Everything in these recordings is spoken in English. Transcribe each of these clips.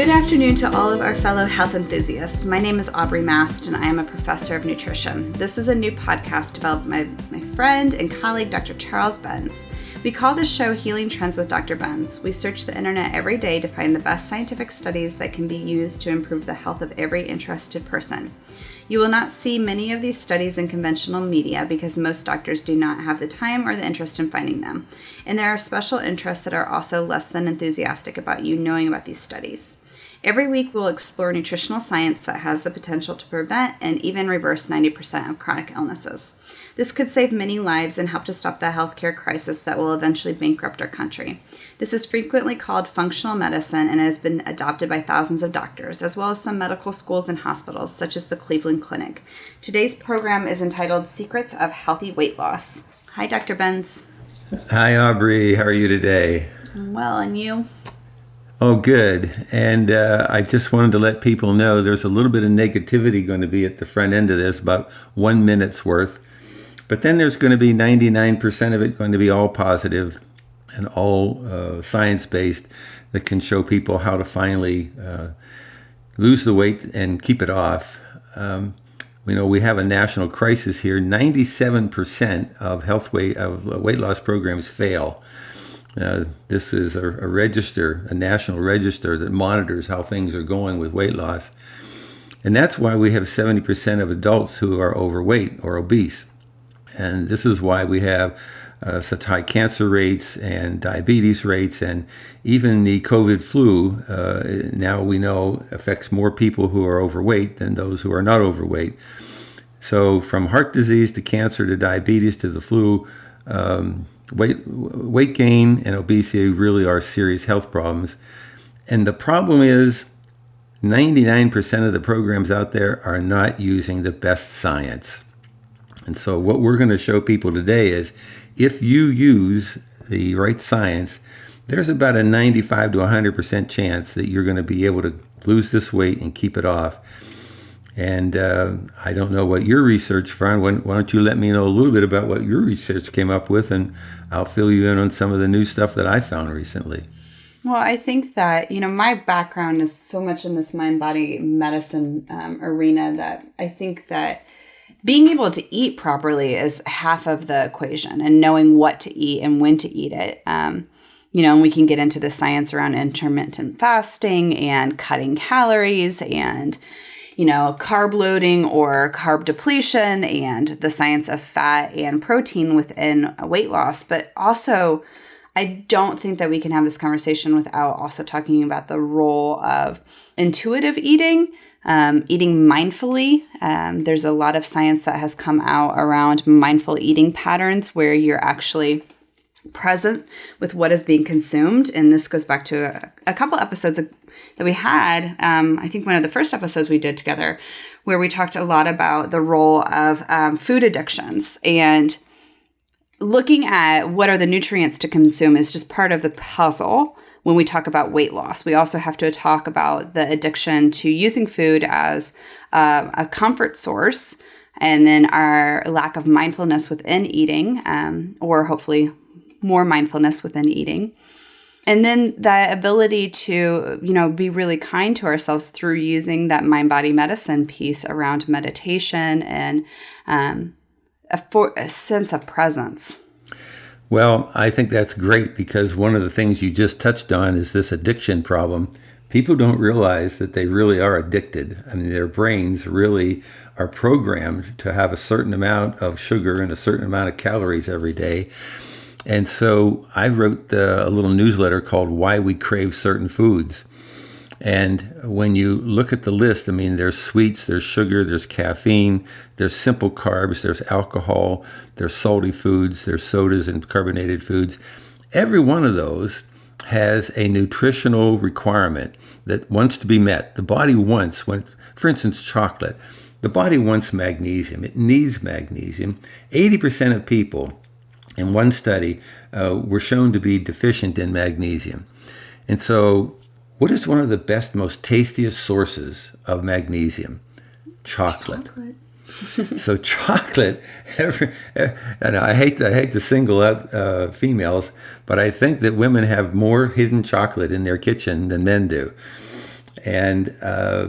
Good afternoon to all of our fellow health enthusiasts. My name is Aubrey Mast, and I am a professor of nutrition. This is a new podcast developed by my friend and colleague, Dr. Charles Benz. We call this show Healing Trends with Dr. Benz. We search the internet every day to find the best scientific studies that can be used to improve the health of every interested person. You will not see many of these studies in conventional media because most doctors do not have the time or the interest in finding them. And there are special interests that are also less than enthusiastic about you knowing about these studies. Every week, we'll explore nutritional science that has the potential to prevent and even reverse 90% of chronic illnesses. This could save many lives and help to stop the healthcare crisis that will eventually bankrupt our country. This is frequently called functional medicine and has been adopted by thousands of doctors, as well as some medical schools and hospitals, such as the Cleveland Clinic. Today's program is entitled Secrets of Healthy Weight Loss. Hi, Dr. Benz. Hi, Aubrey. How are you today? I'm well, and you? Oh, good. And uh, I just wanted to let people know there's a little bit of negativity going to be at the front end of this, about one minute's worth. But then there's going to be 99% of it going to be all positive and all uh, science based that can show people how to finally uh, lose the weight and keep it off. Um, you know, we have a national crisis here. 97% of health weight, of weight loss programs fail. Uh, this is a, a, register, a national register that monitors how things are going with weight loss. And that's why we have 70% of adults who are overweight or obese. And this is why we have uh, such high cancer rates and diabetes rates, and even the COVID flu, uh, now we know affects more people who are overweight than those who are not overweight. So, from heart disease to cancer to diabetes to the flu, um, weight weight gain and obesity really are serious health problems. And the problem is 99% of the programs out there are not using the best science. And so what we're going to show people today is if you use the right science, there's about a 95 to 100% chance that you're going to be able to lose this weight and keep it off. And uh, I don't know what your research found. Why, why don't you let me know a little bit about what your research came up with, and I'll fill you in on some of the new stuff that I found recently. Well, I think that, you know, my background is so much in this mind body medicine um, arena that I think that being able to eat properly is half of the equation and knowing what to eat and when to eat it. Um, you know, and we can get into the science around intermittent fasting and cutting calories and you know, carb loading or carb depletion and the science of fat and protein within weight loss. But also, I don't think that we can have this conversation without also talking about the role of intuitive eating, um, eating mindfully. Um, there's a lot of science that has come out around mindful eating patterns where you're actually present with what is being consumed. And this goes back to a, a couple episodes that we had. Um, I think one of the first episodes we did together, where we talked a lot about the role of um, food addictions and looking at what are the nutrients to consume is just part of the puzzle when we talk about weight loss. We also have to talk about the addiction to using food as uh, a comfort source and then our lack of mindfulness within eating, um, or hopefully more mindfulness within eating. And then the ability to, you know, be really kind to ourselves through using that mind body medicine piece around meditation and um, a, for, a sense of presence. Well, I think that's great because one of the things you just touched on is this addiction problem. People don't realize that they really are addicted. I mean, their brains really are programmed to have a certain amount of sugar and a certain amount of calories every day. And so I wrote the, a little newsletter called Why We Crave Certain Foods. And when you look at the list, I mean, there's sweets, there's sugar, there's caffeine, there's simple carbs, there's alcohol, there's salty foods, there's sodas and carbonated foods. Every one of those has a nutritional requirement that wants to be met. The body wants, when, for instance, chocolate, the body wants magnesium. It needs magnesium. 80% of people in one study uh, were shown to be deficient in magnesium. And so, what is one of the best, most tastiest sources of magnesium? Chocolate. chocolate. so chocolate, every, and I hate to, I hate to single out uh, females, but I think that women have more hidden chocolate in their kitchen than men do. and uh,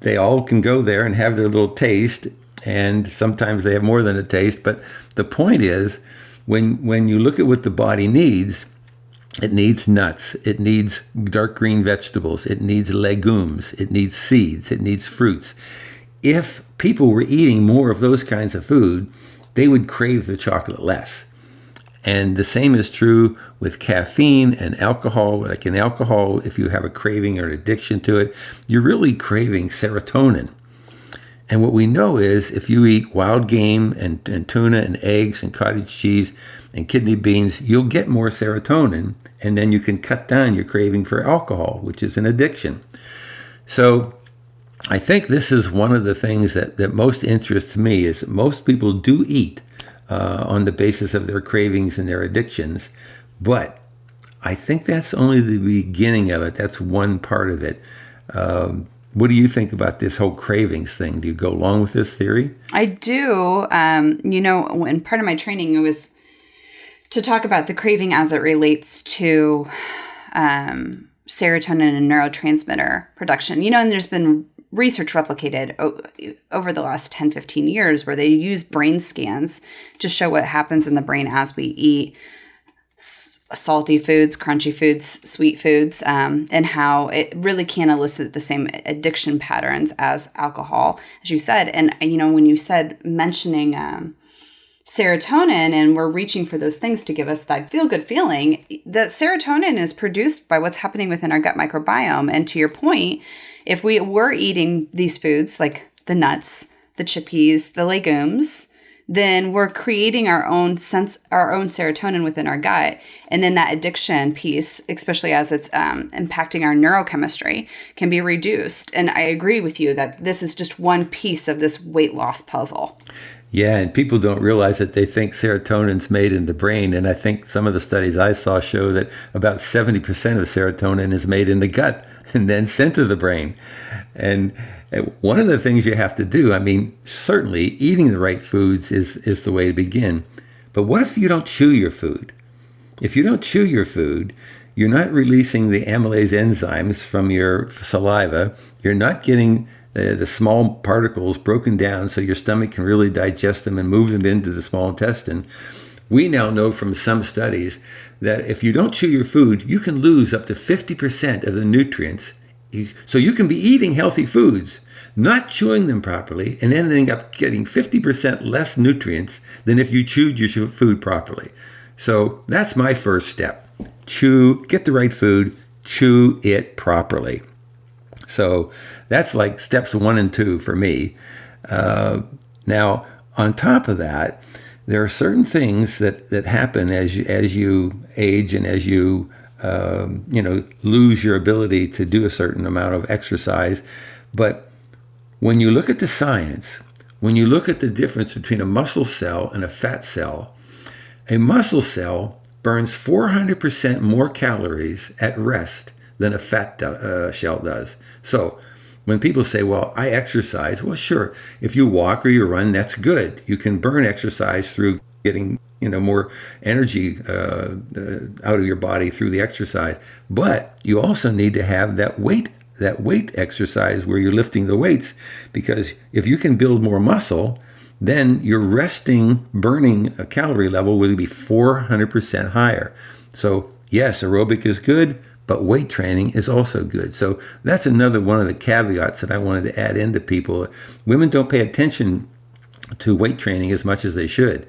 they all can go there and have their little taste. And sometimes they have more than a taste. But the point is, when when you look at what the body needs, it needs nuts. It needs dark green vegetables. It needs legumes. It needs seeds. It needs fruits. If people were eating more of those kinds of food, they would crave the chocolate less. And the same is true with caffeine and alcohol. Like in alcohol, if you have a craving or an addiction to it, you're really craving serotonin. And what we know is if you eat wild game and, and tuna and eggs and cottage cheese and kidney beans, you'll get more serotonin, and then you can cut down your craving for alcohol, which is an addiction. So I think this is one of the things that, that most interests me is that most people do eat uh, on the basis of their cravings and their addictions, but I think that's only the beginning of it. That's one part of it. Um, what do you think about this whole cravings thing? Do you go along with this theory? I do. Um, you know, when part of my training it was to talk about the craving as it relates to um, serotonin and neurotransmitter production. You know, and there's been research replicated o- over the last 10, 15 years where they use brain scans to show what happens in the brain as we eat salty foods, crunchy foods, sweet foods, um, and how it really can elicit the same addiction patterns as alcohol, as you said. And, you know, when you said mentioning um, serotonin and we're reaching for those things to give us that feel good feeling, that serotonin is produced by what's happening within our gut microbiome. And to your point, if we were eating these foods like the nuts, the chickpeas, the legumes, then we're creating our own sense our own serotonin within our gut and then that addiction piece especially as it's um, impacting our neurochemistry can be reduced and i agree with you that this is just one piece of this weight loss puzzle yeah, and people don't realize that they think serotonin's made in the brain. And I think some of the studies I saw show that about 70% of serotonin is made in the gut and then sent to the brain. And one of the things you have to do, I mean, certainly eating the right foods is, is the way to begin. But what if you don't chew your food? If you don't chew your food, you're not releasing the amylase enzymes from your saliva. You're not getting the, the small particles broken down so your stomach can really digest them and move them into the small intestine. We now know from some studies that if you don't chew your food, you can lose up to 50% of the nutrients so you can be eating healthy foods, not chewing them properly, and ending up getting 50% less nutrients than if you chewed your food properly. So that's my first step. Chew, get the right food, chew it properly. So that's like steps one and two for me. Uh, now, on top of that, there are certain things that, that happen as you, as you age and as you um, you know, lose your ability to do a certain amount of exercise. But when you look at the science, when you look at the difference between a muscle cell and a fat cell, a muscle cell burns 400% more calories at rest than a fat uh, shell does. So when people say, well, I exercise, well, sure, if you walk or you run, that's good. You can burn exercise through getting you know more energy uh, uh, out of your body through the exercise. But you also need to have that weight that weight exercise where you're lifting the weights because if you can build more muscle then your resting burning a calorie level will be 400% higher. So yes aerobic is good but weight training is also good. So that's another one of the caveats that i wanted to add into people. Women don't pay attention to weight training as much as they should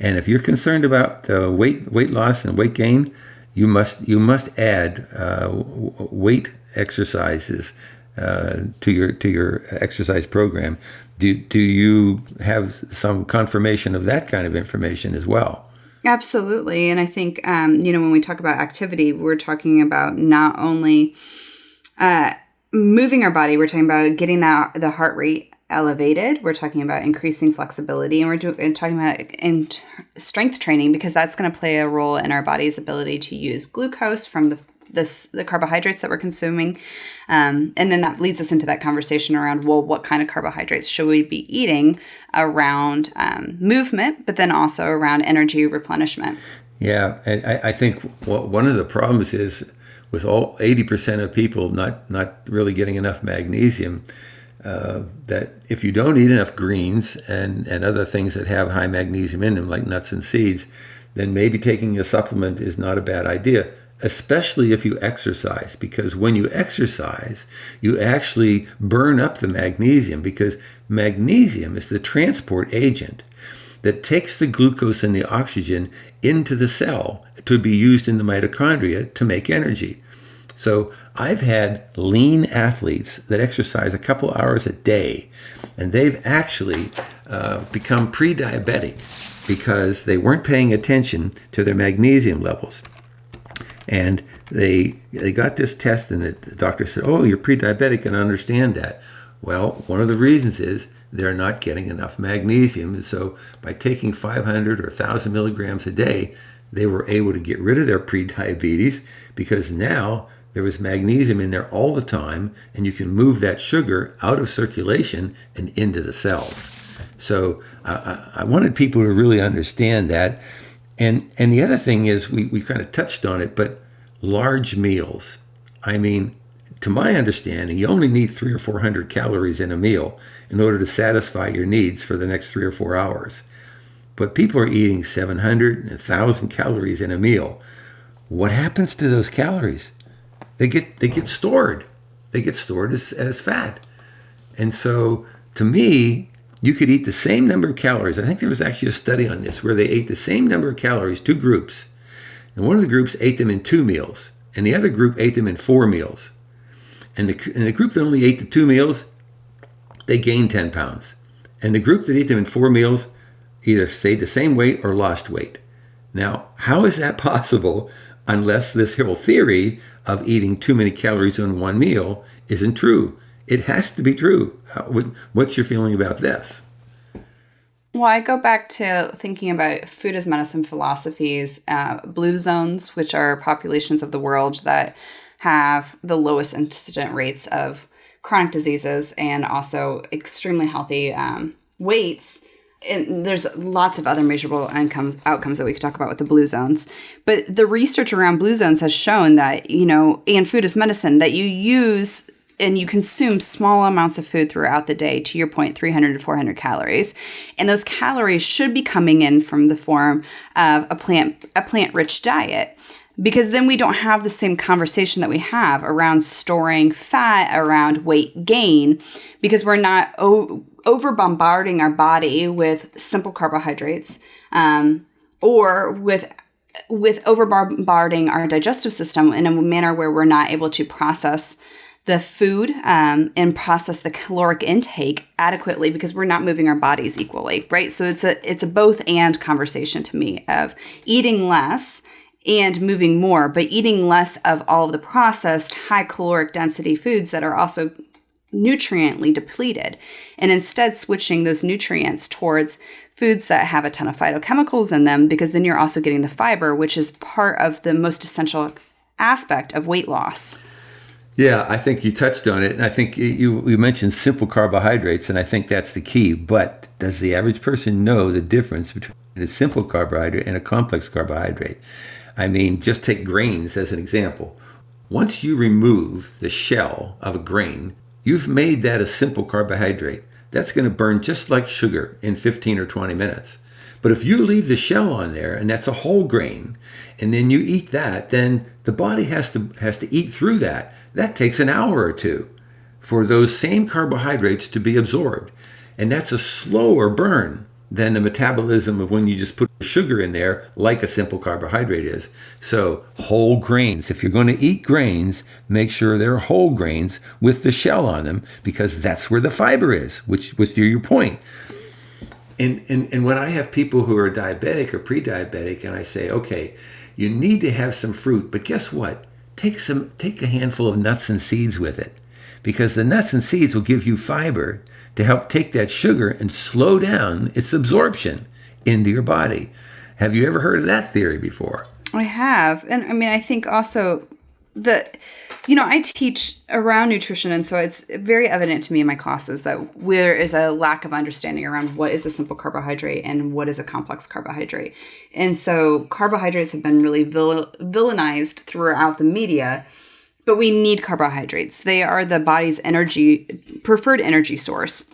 and if you're concerned about uh, weight weight loss and weight gain, you must you must add uh, weight exercises uh, to your to your exercise program. Do do you have some confirmation of that kind of information as well? Absolutely, and I think um, you know when we talk about activity, we're talking about not only uh, moving our body, we're talking about getting that the heart rate elevated. We're talking about increasing flexibility, and we're do- talking about in strength training because that's going to play a role in our body's ability to use glucose from the this the carbohydrates that we're consuming, um, and then that leads us into that conversation around well, what kind of carbohydrates should we be eating around um, movement, but then also around energy replenishment. Yeah, I, I think one of the problems is with all 80% of people not, not really getting enough magnesium, uh, that if you don't eat enough greens and, and other things that have high magnesium in them, like nuts and seeds, then maybe taking a supplement is not a bad idea, especially if you exercise. Because when you exercise, you actually burn up the magnesium because magnesium is the transport agent that takes the glucose and the oxygen into the cell to be used in the mitochondria to make energy. So I've had lean athletes that exercise a couple hours a day, and they've actually uh, become pre diabetic because they weren't paying attention to their magnesium levels. And they, they got this test, and the doctor said, Oh, you're pre diabetic, and I understand that. Well, one of the reasons is they're not getting enough magnesium. And so by taking 500 or 1,000 milligrams a day, they were able to get rid of their pre-diabetes because now there was magnesium in there all the time and you can move that sugar out of circulation and into the cells. So uh, I wanted people to really understand that. And, and the other thing is, we, we kind of touched on it, but large meals. I mean, to my understanding, you only need three or four hundred calories in a meal in order to satisfy your needs for the next three or four hours. But people are eating 700 and 1,000 calories in a meal. What happens to those calories? They get they get stored. They get stored as, as fat. And so to me, you could eat the same number of calories. I think there was actually a study on this where they ate the same number of calories, two groups. And one of the groups ate them in two meals, and the other group ate them in four meals. And the, and the group that only ate the two meals, they gained 10 pounds. And the group that ate them in four meals either stayed the same weight or lost weight. Now, how is that possible unless this whole theory of eating too many calories in one meal isn't true? It has to be true. What's your feeling about this? Well, I go back to thinking about food as medicine philosophies, uh, blue zones, which are populations of the world that have the lowest incident rates of chronic diseases and also extremely healthy um, weights. And there's lots of other measurable income outcomes that we could talk about with the blue zones. But the research around blue zones has shown that, you know, and food is medicine, that you use and you consume small amounts of food throughout the day to your point 300 to 400 calories and those calories should be coming in from the form of a plant a plant rich diet because then we don't have the same conversation that we have around storing fat, around weight gain, because we're not o- over bombarding our body with simple carbohydrates um, or with with over bombarding our digestive system in a manner where we're not able to process the food um, and process the caloric intake adequately because we're not moving our bodies equally right? So it's a it's a both and conversation to me of eating less and moving more, but eating less of all of the processed high caloric density foods that are also nutriently depleted, and instead switching those nutrients towards foods that have a ton of phytochemicals in them, because then you're also getting the fiber, which is part of the most essential aspect of weight loss. Yeah, I think you touched on it. And I think you, you mentioned simple carbohydrates, and I think that's the key. But does the average person know the difference between a simple carbohydrate and a complex carbohydrate? I mean, just take grains as an example. Once you remove the shell of a grain, you've made that a simple carbohydrate. That's going to burn just like sugar in 15 or 20 minutes. But if you leave the shell on there and that's a whole grain, and then you eat that, then the body has to has to eat through that. That takes an hour or two for those same carbohydrates to be absorbed. And that's a slower burn than the metabolism of when you just put sugar in there, like a simple carbohydrate is. So, whole grains. If you're going to eat grains, make sure they're whole grains with the shell on them because that's where the fiber is, which was to your point. And, and, and when I have people who are diabetic or pre diabetic, and I say, okay, you need to have some fruit, but guess what? Take, some, take a handful of nuts and seeds with it because the nuts and seeds will give you fiber to help take that sugar and slow down its absorption into your body. Have you ever heard of that theory before? I have. And I mean, I think also the you know i teach around nutrition and so it's very evident to me in my classes that there is a lack of understanding around what is a simple carbohydrate and what is a complex carbohydrate and so carbohydrates have been really vil- villainized throughout the media but we need carbohydrates. They are the body's energy preferred energy source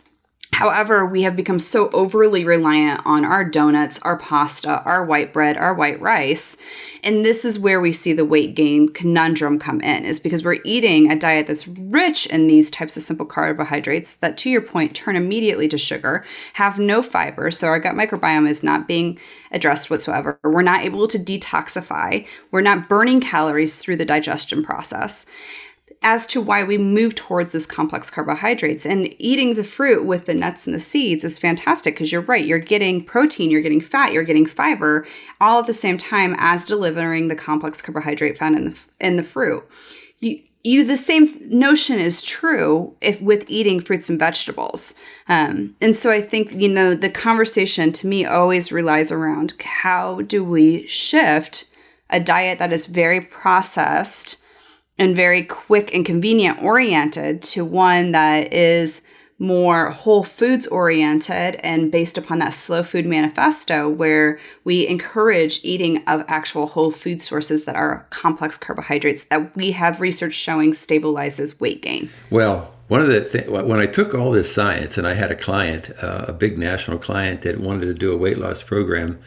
However, we have become so overly reliant on our donuts, our pasta, our white bread, our white rice. And this is where we see the weight gain conundrum come in, is because we're eating a diet that's rich in these types of simple carbohydrates that, to your point, turn immediately to sugar, have no fiber. So our gut microbiome is not being addressed whatsoever. We're not able to detoxify. We're not burning calories through the digestion process as to why we move towards those complex carbohydrates. And eating the fruit with the nuts and the seeds is fantastic because you're right, you're getting protein, you're getting fat, you're getting fiber, all at the same time as delivering the complex carbohydrate found in the in the fruit. You, you the same notion is true if with eating fruits and vegetables um, and so i think you know the conversation to me always relies around how do we shift a diet that is very processed and very quick and convenient oriented to one that is more whole foods oriented and based upon that slow food manifesto where we encourage eating of actual whole food sources that are complex carbohydrates that we have research showing stabilizes weight gain. Well one of the th- when I took all this science and I had a client, uh, a big national client that wanted to do a weight loss program,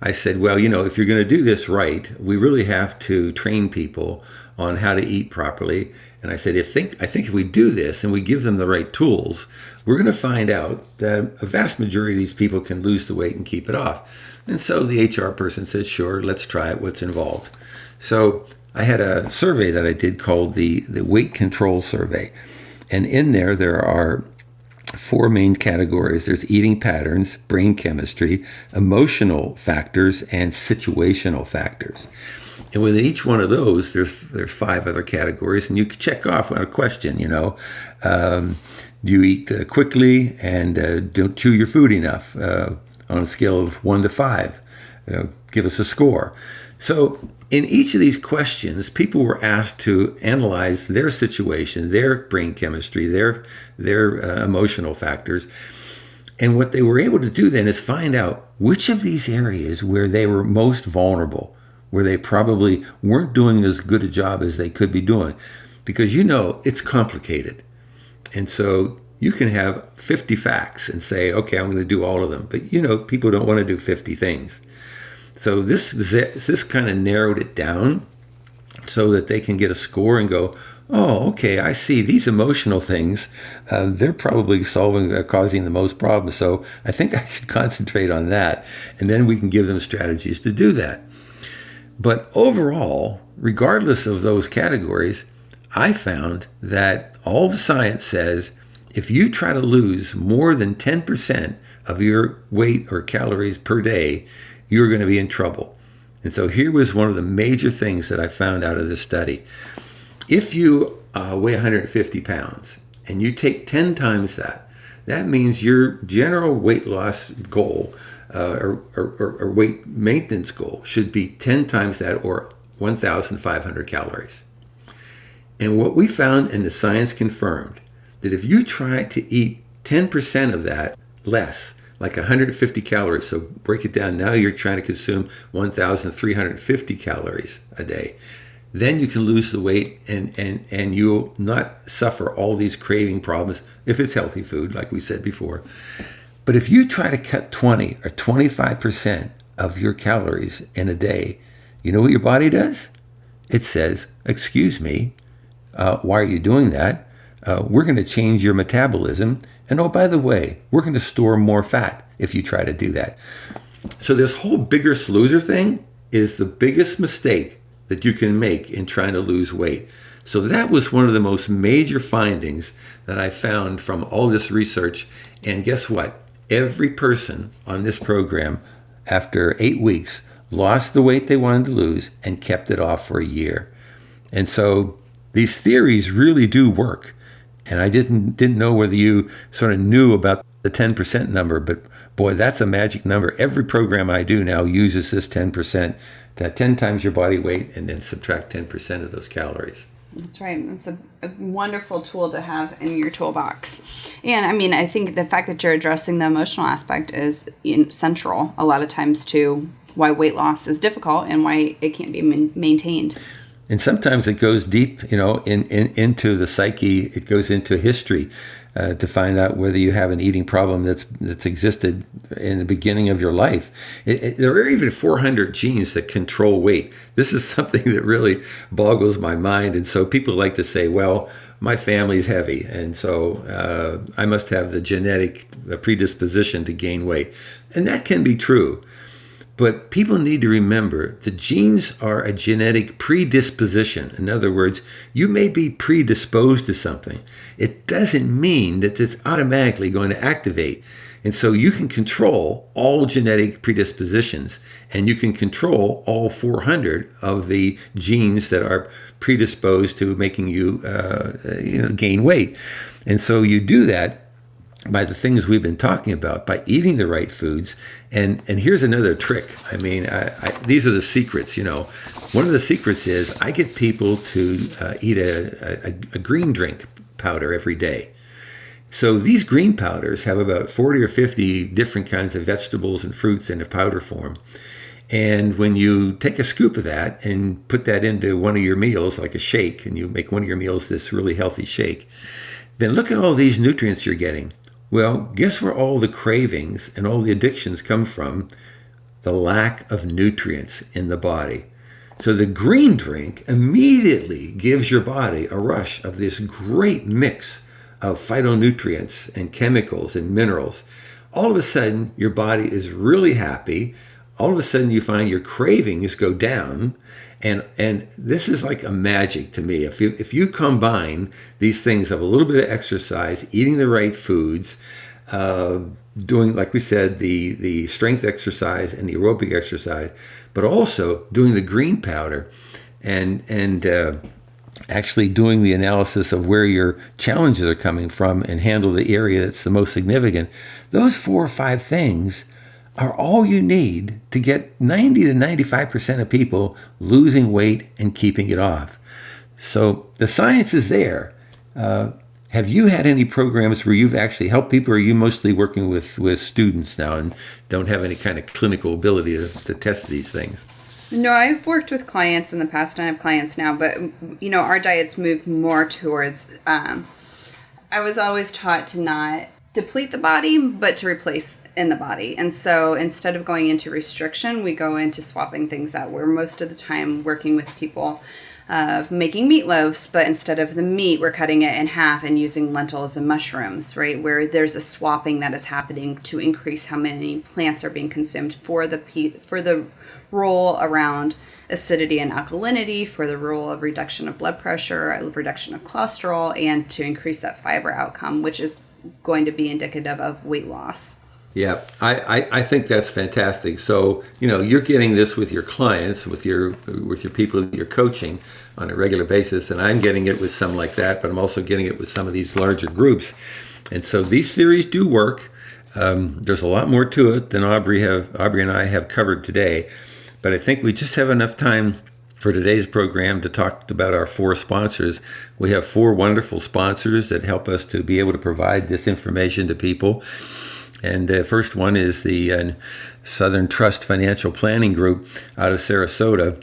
I said, well, you know, if you're going to do this right, we really have to train people on how to eat properly. And I said, if think I think if we do this and we give them the right tools, we're going to find out that a vast majority of these people can lose the weight and keep it off. And so the HR person said, sure, let's try it. What's involved? So I had a survey that I did called the, the weight control survey. And in there, there are four main categories there's eating patterns, brain chemistry, emotional factors, and situational factors. And within each one of those, there's there's five other categories, and you can check off on a question. You know, um, do you eat uh, quickly and uh, don't chew your food enough uh, on a scale of one to five? Uh, give us a score. So in each of these questions, people were asked to analyze their situation, their brain chemistry, their their uh, emotional factors. And what they were able to do then is find out which of these areas where they were most vulnerable where they probably weren't doing as good a job as they could be doing. Because you know it's complicated. And so you can have 50 facts and say, okay, I'm going to do all of them. But you know, people don't want to do 50 things. So this this kind of narrowed it down so that they can get a score and go, oh, okay, I see these emotional things. Uh, they're probably solving, uh, causing the most problems. So I think I should concentrate on that, and then we can give them strategies to do that. But overall, regardless of those categories, I found that all the science says if you try to lose more than 10% of your weight or calories per day, you're going to be in trouble. And so here was one of the major things that I found out of this study. If you uh, weigh 150 pounds and you take 10 times that, that means your general weight loss goal uh, or, or, or weight maintenance goal should be 10 times that or 1,500 calories. And what we found and the science confirmed that if you try to eat 10% of that less, like 150 calories, so break it down, now you're trying to consume 1,350 calories a day. Then you can lose the weight and, and, and you'll not suffer all these craving problems if it's healthy food, like we said before. But if you try to cut 20 or 25% of your calories in a day, you know what your body does? It says, Excuse me, uh, why are you doing that? Uh, we're going to change your metabolism. And oh, by the way, we're going to store more fat if you try to do that. So, this whole biggest loser thing is the biggest mistake that you can make in trying to lose weight. So, that was one of the most major findings that I found from all this research. And guess what? Every person on this program, after eight weeks, lost the weight they wanted to lose and kept it off for a year. And so these theories really do work. And I didn't didn't know whether you sort of knew about the 10% number, but Boy, that's a magic number. Every program I do now uses this 10%, that 10 times your body weight, and then subtract 10% of those calories. That's right. A, a, wonderful tool to have in your toolbox. And I mean, I think the fact that you're addressing the emotional aspect is central a lot of times to why weight loss is difficult and why it can't be maintained. And sometimes it goes deep, you know, in, in into the psyche. It goes into history uh, to find out whether you have an eating problem that's that's existed in the beginning of your life. It, it, there are even 400 genes that control weight. This is something that really boggles my mind. And so people like to say, well, my family's heavy, and so uh, I must have the genetic predisposition to gain weight. And that can be true. But people need to remember the genes are a genetic predisposition. In other words, you may be predisposed to something. It doesn't mean that it's automatically going to activate. And so you can control all genetic predispositions and you can control all 400 of the genes that are predisposed to making you, uh, you know, gain weight. And so you do that by the things we've been talking about, by eating the right foods. And and here's another trick. I mean, I, I, these are the secrets. You know, one of the secrets is I get people to uh, eat a, a, a green drink powder every day. So these green powders have about 40 or 50 different kinds of vegetables and fruits in a powder form. And when you take a scoop of that and put that into one of your meals, like a shake, and you make one of your meals this really healthy shake, then look at all these nutrients you're getting. Well, guess where all the cravings and all the addictions come from? The lack of nutrients in the body. So the green drink immediately gives your body a rush of this great mix of phytonutrients and chemicals and minerals. All of a sudden, your body is really happy. All of a sudden, you find your cravings go down and and this is like a magic to me. If you if you combine these things of a little bit of exercise eating the right foods uh, doing like we said the the strength exercise and the aerobic exercise but also doing the green powder and and uh, actually doing the analysis of where your challenges are coming from and handle the area that's the most significant those four or five things are all you need to get 90 to 95% of people losing weight and keeping it off. So the science is there. Uh, have you had any programs where you've actually helped people, or are you mostly working with, with students now and don't have any kind of clinical ability to, to test these things? No, I've worked with clients in the past, and I have clients now, but you know, our diets move more towards. Um, I was always taught to not deplete the body, but to replace in the body. And so instead of going into restriction, we go into swapping things out. We're most of the time working with people of uh, making meatloaves, but instead of the meat, we're cutting it in half and using lentils and mushrooms, right? Where there's a swapping that is happening to increase how many plants are being consumed for the for the role around acidity and alkalinity, for the role of reduction of blood pressure, reduction of cholesterol, and to increase that fiber outcome, which is going to be indicative of weight loss. Yeah, I, I, I, think that's fantastic. So you know you're getting this with your clients, with your with your people that you're coaching on a regular basis, and I'm getting it with some like that, but I'm also getting it with some of these larger groups. And so these theories do work. Um, there's a lot more to it than Aubrey have Aubrey and I have covered today, but I think we just have enough time for today's program to talk about our four sponsors. We have four wonderful sponsors that help us to be able to provide this information to people. And the first one is the uh, Southern Trust Financial Planning Group out of Sarasota.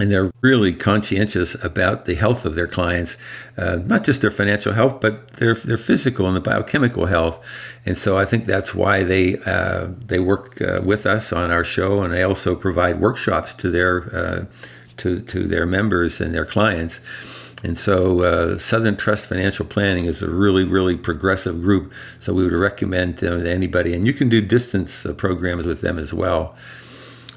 And they're really conscientious about the health of their clients, uh, not just their financial health, but their their physical and the biochemical health. And so I think that's why they uh, they work uh, with us on our show, and they also provide workshops to their uh, to, to their members and their clients. And so, uh, Southern Trust Financial Planning is a really, really progressive group. So, we would recommend them to anybody. And you can do distance uh, programs with them as well.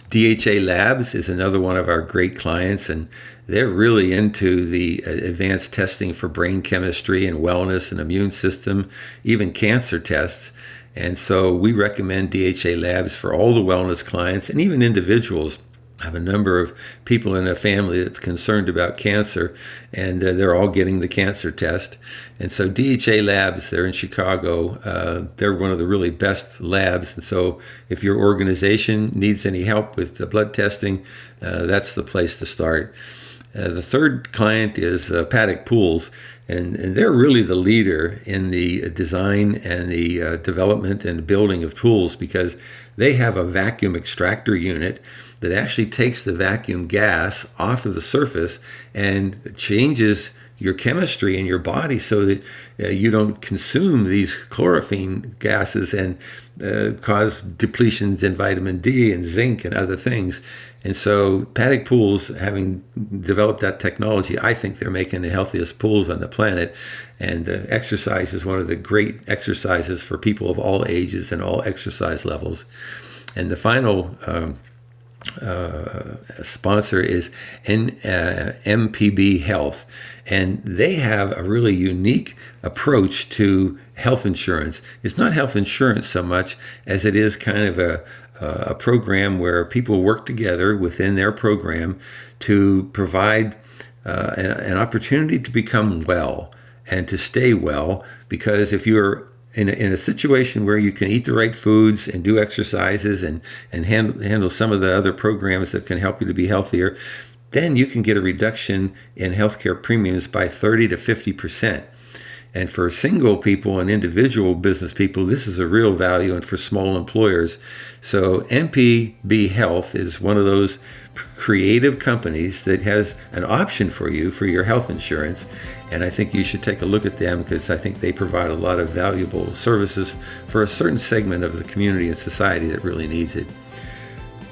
DHA Labs is another one of our great clients, and they're really into the uh, advanced testing for brain chemistry and wellness and immune system, even cancer tests. And so, we recommend DHA Labs for all the wellness clients and even individuals I have a number of people in a family that's concerned about cancer, and uh, they're all getting the cancer test. And so DHA Labs, they're in Chicago. Uh, they're one of the really best labs. And so if your organization needs any help with the blood testing, uh, that's the place to start. Uh, the third client is uh, Paddock Pools, and, and, they're really the leader in the design and the uh, development and building of pools because they have a vacuum extractor unit that actually takes the vacuum gas off of the surface and changes your chemistry in your body so that uh, you don't consume these chlorophene gases and uh, cause depletions in vitamin D and zinc and other things. And so, Paddock Pools, having developed that technology, I think they're making the healthiest pools on the planet. And uh, exercise is one of the great exercises for people of all ages and all exercise levels. And the final um, uh, sponsor is N, uh, MPB Health, and they have a really unique approach to health insurance. It's not health insurance so much as it is kind of a, a program where people work together within their program to provide uh, an, an opportunity to become well and to stay well. Because if you're in a, in a situation where you can eat the right foods and do exercises and, and hand, handle some of the other programs that can help you to be healthier, then you can get a reduction in healthcare premiums by 30 to 50%. And for single people and individual business people, this is a real value, and for small employers. So, MPB Health is one of those creative companies that has an option for you for your health insurance. And I think you should take a look at them because I think they provide a lot of valuable services for a certain segment of the community and society that really needs it.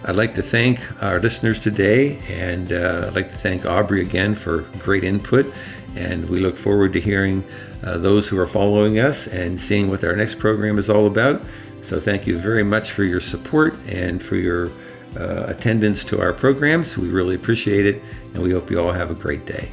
I'd like to thank our listeners today, and uh, I'd like to thank Aubrey again for great input. And we look forward to hearing uh, those who are following us and seeing what our next program is all about. So, thank you very much for your support and for your uh, attendance to our programs. We really appreciate it, and we hope you all have a great day.